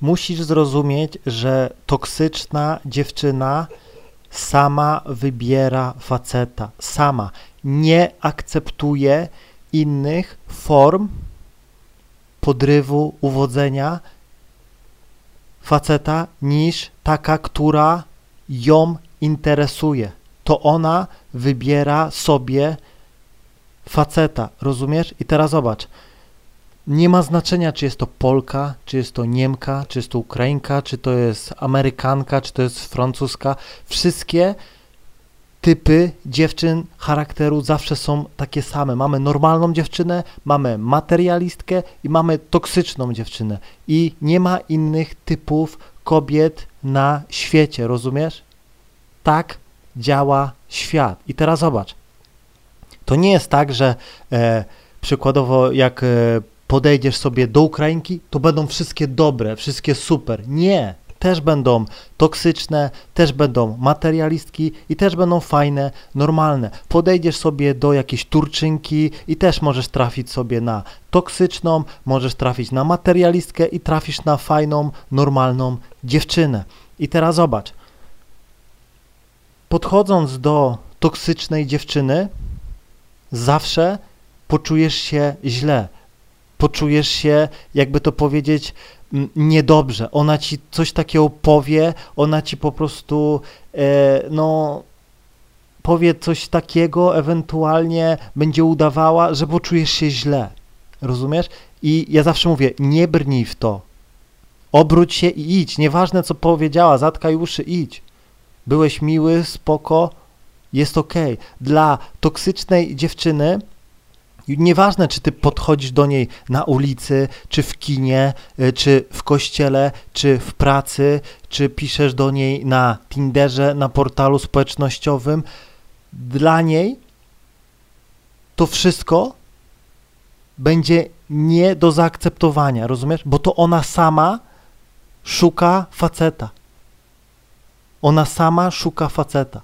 musisz zrozumieć, że toksyczna dziewczyna sama wybiera faceta, sama nie akceptuje innych form podrywu, uwodzenia faceta niż taka, która ją interesuje. To ona wybiera sobie faceta, rozumiesz? I teraz zobacz, nie ma znaczenia, czy jest to Polka, czy jest to Niemka, czy jest to Ukrainka, czy to jest Amerykanka, czy to jest Francuska. Wszystkie typy dziewczyn charakteru zawsze są takie same. Mamy normalną dziewczynę, mamy materialistkę i mamy toksyczną dziewczynę. I nie ma innych typów kobiet na świecie, rozumiesz? Tak działa świat. I teraz zobacz. To nie jest tak, że e, przykładowo jak e, podejdziesz sobie do Ukrainki, to będą wszystkie dobre, wszystkie super. Nie, też będą toksyczne, też będą materialistki i też będą fajne, normalne. Podejdziesz sobie do jakiejś Turczynki i też możesz trafić sobie na toksyczną, możesz trafić na materialistkę i trafisz na fajną, normalną dziewczynę. I teraz zobacz. Podchodząc do toksycznej dziewczyny, zawsze poczujesz się źle. Poczujesz się, jakby to powiedzieć, niedobrze. Ona ci coś takiego powie, ona ci po prostu, e, no, powie coś takiego, ewentualnie będzie udawała, że poczujesz się źle. Rozumiesz? I ja zawsze mówię, nie brnij w to. Obróć się i idź. Nieważne, co powiedziała, zatkaj uszy, idź. Byłeś miły, spoko, jest ok. Dla toksycznej dziewczyny Nieważne, czy ty podchodzisz do niej na ulicy, czy w kinie, y, czy w kościele, czy w pracy, czy piszesz do niej na Tinderze, na portalu społecznościowym. Dla niej to wszystko będzie nie do zaakceptowania, rozumiesz? Bo to ona sama szuka faceta. Ona sama szuka faceta.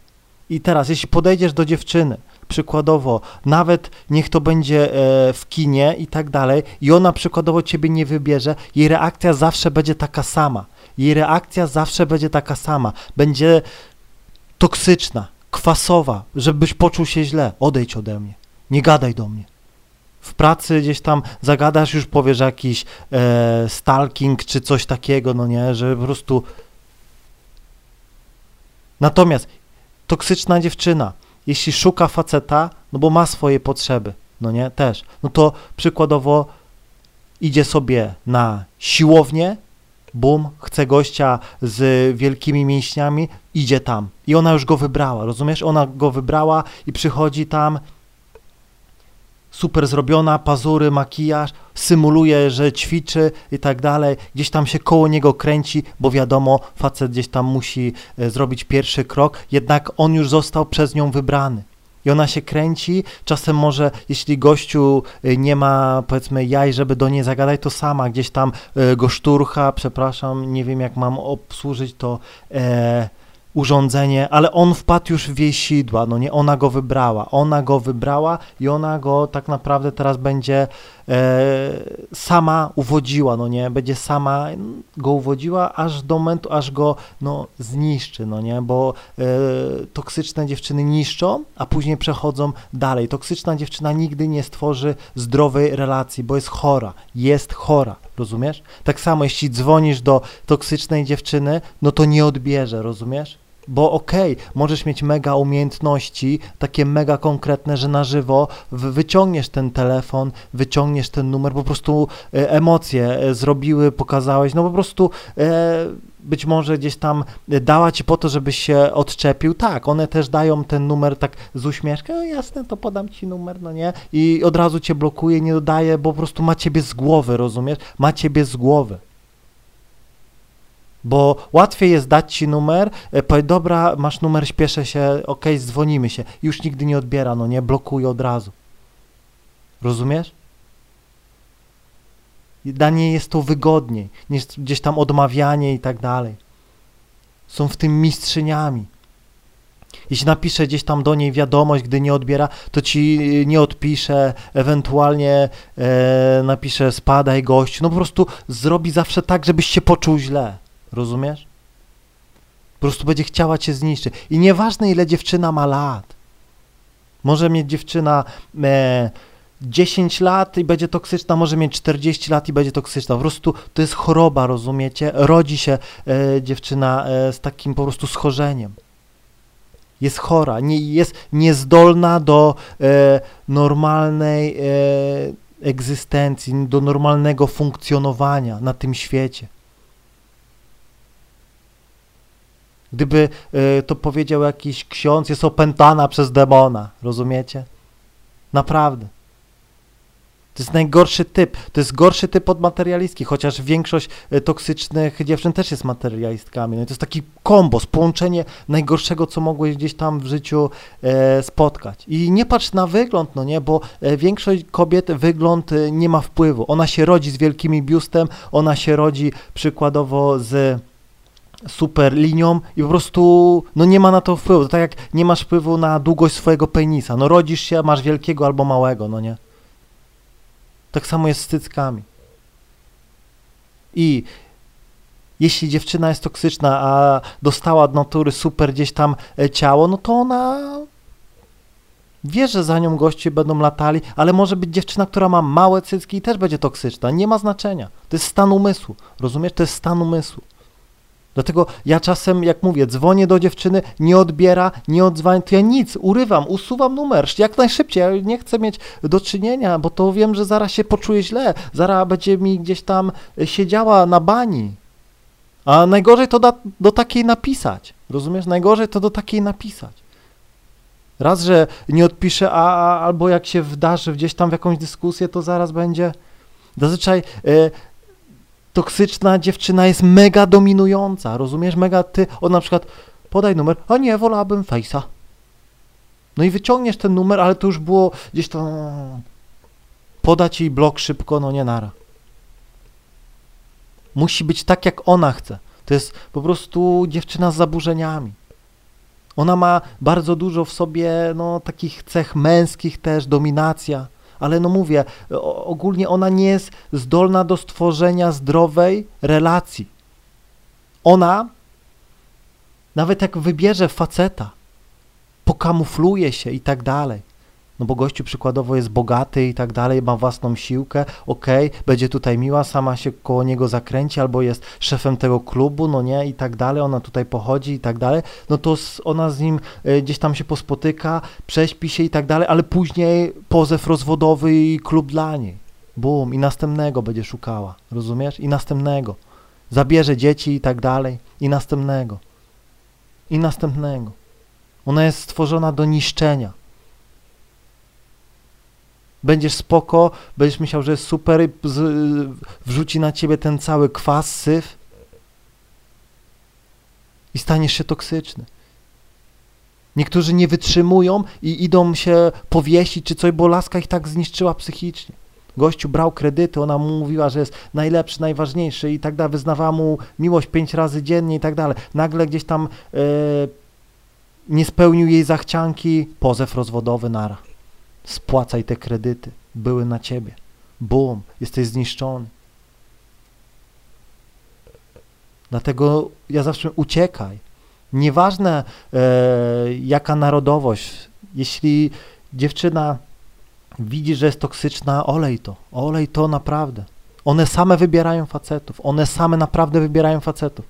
I teraz, jeśli podejdziesz do dziewczyny, przykładowo, nawet niech to będzie e, w kinie i tak dalej, i ona przykładowo ciebie nie wybierze, jej reakcja zawsze będzie taka sama. Jej reakcja zawsze będzie taka sama. Będzie toksyczna, kwasowa, żebyś poczuł się źle. Odejdź ode mnie. Nie gadaj do mnie. W pracy gdzieś tam zagadasz, już powiesz jakiś e, stalking czy coś takiego, no nie, że po prostu. Natomiast toksyczna dziewczyna, jeśli szuka faceta, no bo ma swoje potrzeby, no nie, też, no to przykładowo idzie sobie na siłownię, bum, chce gościa z wielkimi mięśniami, idzie tam. I ona już go wybrała, rozumiesz? Ona go wybrała i przychodzi tam super zrobiona, pazury, makijaż, symuluje, że ćwiczy i tak dalej, gdzieś tam się koło niego kręci, bo wiadomo, facet gdzieś tam musi e, zrobić pierwszy krok, jednak on już został przez nią wybrany. I ona się kręci, czasem może, jeśli gościu e, nie ma, powiedzmy, jaj, żeby do niej zagadać, to sama gdzieś tam e, go szturcha, przepraszam, nie wiem jak mam obsłużyć to, urządzenie, ale on wpadł już w jej sidła, no nie, ona go wybrała, ona go wybrała i ona go tak naprawdę teraz będzie e, sama uwodziła, no nie, będzie sama go uwodziła aż do momentu, aż go, no, zniszczy, no nie, bo e, toksyczne dziewczyny niszczą, a później przechodzą dalej. Toksyczna dziewczyna nigdy nie stworzy zdrowej relacji, bo jest chora, jest chora. Rozumiesz? Tak samo, jeśli dzwonisz do toksycznej dziewczyny, no to nie odbierze, rozumiesz? Bo okej, okay, możesz mieć mega umiejętności, takie mega konkretne, że na żywo wyciągniesz ten telefon, wyciągniesz ten numer, po prostu e, emocje e, zrobiły, pokazałeś, no po prostu e, być może gdzieś tam dała ci po to, żebyś się odczepił. Tak, one też dają ten numer tak z uśmieszkiem, no jasne, to podam ci numer, no nie? I od razu cię blokuje, nie dodaje, bo po prostu ma ciebie z głowy, rozumiesz? Ma ciebie z głowy. Bo łatwiej jest dać ci numer, e, powiedz, dobra, masz numer, śpieszę się, ok, dzwonimy się. Już nigdy nie odbiera, no nie, blokuje od razu. Rozumiesz? Dla niej jest to wygodniej niż gdzieś tam odmawianie i tak dalej. Są w tym mistrzyniami. Jeśli napiszę gdzieś tam do niej wiadomość, gdy nie odbiera, to ci nie odpiszę, ewentualnie e, napiszę spadaj gościu. No po prostu zrobi zawsze tak, żebyś się poczuł źle. Rozumiesz? Po prostu będzie chciała cię zniszczyć. I nieważne ile dziewczyna ma lat. Może mieć dziewczyna e, 10 lat i będzie toksyczna, może mieć 40 lat i będzie toksyczna. Po prostu to jest choroba, rozumiecie? Rodzi się e, dziewczyna e, z takim po prostu schorzeniem. Jest chora, nie, jest niezdolna do e, normalnej e, egzystencji, do normalnego funkcjonowania na tym świecie. Gdyby e, to powiedział jakiś ksiądz, jest opętana przez demona, rozumiecie? Naprawdę. To jest najgorszy typ. To jest gorszy typ od materialistki, chociaż większość e, toksycznych dziewczyn też jest materialistkami. No to jest taki kombos, połączenie najgorszego, co mogłeś gdzieś tam w życiu e, spotkać. I nie patrz na wygląd, no nie, bo e, większość kobiet wygląd nie ma wpływu. Ona się rodzi z wielkimi biustem, ona się rodzi przykładowo z super linią i po prostu no nie ma na to wpływu. To tak jak nie masz wpływu na długość swojego penisa. No rodzisz się, masz wielkiego albo małego, no nie. Tak samo jest z cyckami. I jeśli dziewczyna jest toksyczna, a dostała od natury super gdzieś tam e, ciało, no to ona wie, że za nią goście będą latali, ale może być dziewczyna, która ma małe cycki i też będzie toksyczna. Nie ma znaczenia. To jest stan umysłu. Rozumiesz? To jest stan umysłu. Dlatego ja czasem, jak mówię, dzwonię do dziewczyny, nie odbiera, nie odzwania, to ja nic, urywam, usuwam numer, jak najszybciej. Ja nie chcę mieć do czynienia, bo to wiem, że zaraz się poczuję źle, zaraz będzie mi gdzieś tam siedziała na bani. A najgorzej to do, do takiej napisać, rozumiesz? Najgorzej to do takiej napisać. Raz, że nie odpiszę, a, a albo jak się wdarzy gdzieś tam w jakąś dyskusję, to zaraz będzie. Zazwyczaj. Y, toksyczna dziewczyna jest mega dominująca, rozumiesz? Mega ty, on na przykład podaj numer, a nie, wolałabym fejsa. No i wyciągniesz ten numer, ale to już było gdzieś tam podać jej blok szybko, no nie nara. Musi być tak, jak ona chce. To jest po prostu dziewczyna z zaburzeniami. Ona ma bardzo dużo w sobie no, takich cech męskich też, dominacja ale no mówię, ogólnie ona nie jest zdolna do stworzenia zdrowej relacji. Ona, nawet jak wybierze faceta, pokamufluje się i tak dalej, no bo gościu przykładowo jest bogaty i tak dalej, ma własną siłkę, okej, okay, będzie tutaj miła, sama się koło niego zakręci, albo jest szefem tego klubu, no nie, i tak dalej, ona tutaj pochodzi i tak dalej, no to ona z nim y, gdzieś tam się pospotyka, prześpi się i tak dalej, ale później pozew rozwodowy i klub dla niej. Bum, i następnego będzie szukała, rozumiesz? I następnego. Zabierze dzieci i tak dalej, i następnego. I następnego. Ona jest stworzona do niszczenia będziesz spoko, będziesz myślał, że jest super wrzuci na ciebie ten cały kwas, syf i staniesz się toksyczny. Niektórzy nie wytrzymują i idą się powiesić czy coś, bo laska ich tak zniszczyła psychicznie. Gościu brał kredyty, ona mu mówiła, że jest najlepszy, najważniejszy i tak dalej, wyznawała mu miłość pięć razy dziennie i tak dalej. Nagle gdzieś tam e, nie spełnił jej zachcianki, pozew rozwodowy nara spłacaj te kredyty, były na ciebie. Bum, jesteś zniszczony. Dlatego ja zawsze uciekaj. Nieważne e, jaka narodowość, jeśli dziewczyna widzi, że jest toksyczna, olej to, olej to naprawdę. One same wybierają facetów, one same naprawdę wybierają facetów.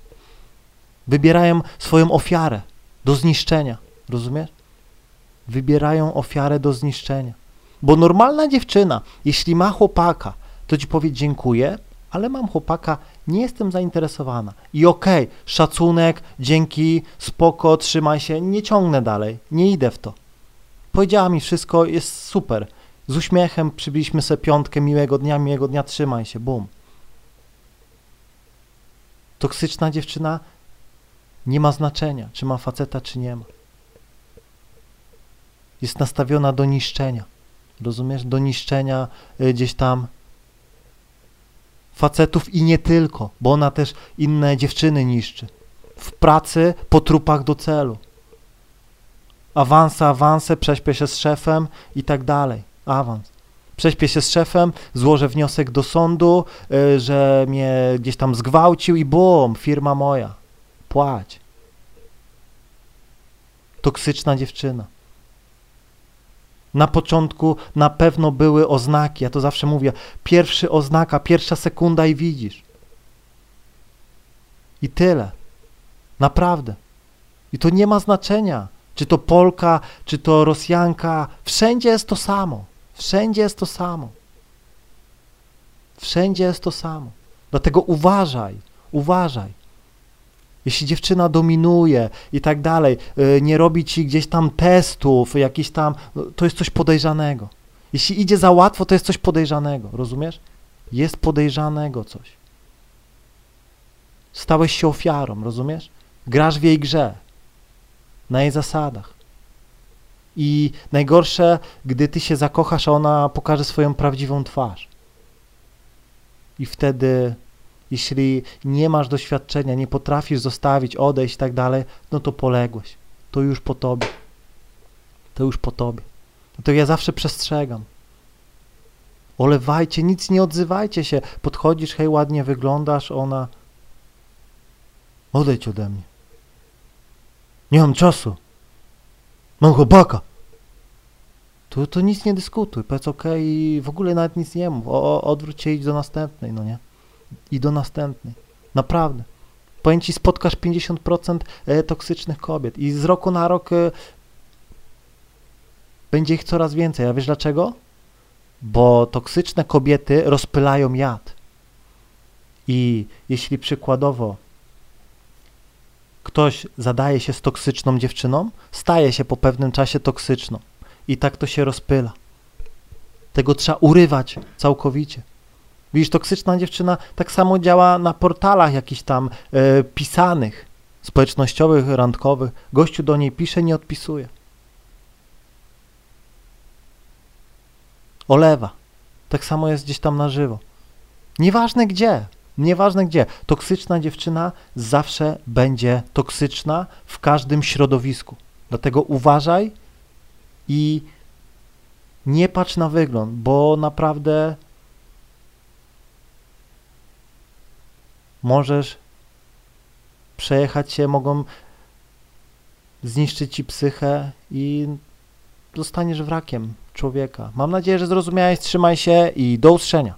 Wybierają swoją ofiarę do zniszczenia, rozumiesz? Wybierają ofiarę do zniszczenia. Bo normalna dziewczyna, jeśli ma chłopaka, to ci powie dziękuję, ale mam chłopaka, nie jestem zainteresowana. I okej, okay, szacunek, dzięki, spoko, trzymaj się, nie ciągnę dalej, nie idę w to. Powiedziała mi wszystko, jest super. Z uśmiechem przybiliśmy sobie piątkę, miłego dnia, miłego dnia, trzymaj się, bum. Toksyczna dziewczyna nie ma znaczenia, czy ma faceta, czy nie ma jest nastawiona do niszczenia. Rozumiesz? Do niszczenia y, gdzieś tam facetów i nie tylko, bo ona też inne dziewczyny niszczy. W pracy po trupach do celu. Awanse, awanse, prześpię się z szefem i tak dalej. Awans. Prześpię się z szefem, złożę wniosek do sądu, y, że mnie gdzieś tam zgwałcił i bum, firma moja. Płać. Toksyczna dziewczyna. Na początku na pewno były oznaki, ja to zawsze mówię, pierwszy oznaka, pierwsza sekunda i widzisz. I tyle. Naprawdę. I to nie ma znaczenia, czy to Polka, czy to Rosjanka, wszędzie jest to samo. Wszędzie jest to samo. Wszędzie jest to samo. Dlatego uważaj, uważaj. Jeśli dziewczyna dominuje i tak dalej, y, nie robi ci gdzieś tam testów, jakiś tam, no, to jest coś podejrzanego. Jeśli idzie za łatwo, to jest coś podejrzanego, rozumiesz? Jest podejrzanego coś. Stałeś się ofiarą, rozumiesz? Grasz w jej grze, na jej zasadach. I najgorsze, gdy ty się zakochasz, a ona pokaże swoją prawdziwą twarz. I wtedy, jeśli nie masz doświadczenia, nie potrafisz zostawić, odejść i tak dalej, no to poległeś. To już po tobie. To już po tobie. No to ja zawsze przestrzegam. Olewajcie, nic nie odzywajcie się. Podchodzisz, hej, ładnie wyglądasz, ona. Odejdź ode mnie. Nie mam czasu. Mam chłopaka. To, to nic nie dyskutuj, powiedz ok i w ogóle nawet nic nie mów. O, odwróć się idź do następnej, no nie? I do następnej. Naprawdę. Powiem ci, spotkasz 50% e, toksycznych kobiet i z roku na rok e, będzie ich coraz więcej. A wiesz dlaczego? Bo toksyczne kobiety rozpylają jad. I jeśli przykładowo ktoś zadaje się z toksyczną dziewczyną, staje się po pewnym czasie toksyczną. I tak to się rozpyla. Tego trzeba urywać całkowicie. Widzisz, toksyczna dziewczyna tak samo działa na portalach jakichś tam e, pisanych, społecznościowych, randkowych. Gościu do niej pisze, nie odpisuje. Olewa. Tak samo jest gdzieś tam na żywo. Nieważne gdzie, nieważne gdzie. Toksyczna dziewczyna zawsze będzie toksyczna w każdym środowisku. Dlatego uważaj i nie patrz na wygląd, bo naprawdę możesz przejechać się, mogą zniszczyć ci psychę i zostaniesz wrakiem człowieka. Mam nadzieję, że zrozumiałeś, trzymaj się i do usłyszenia.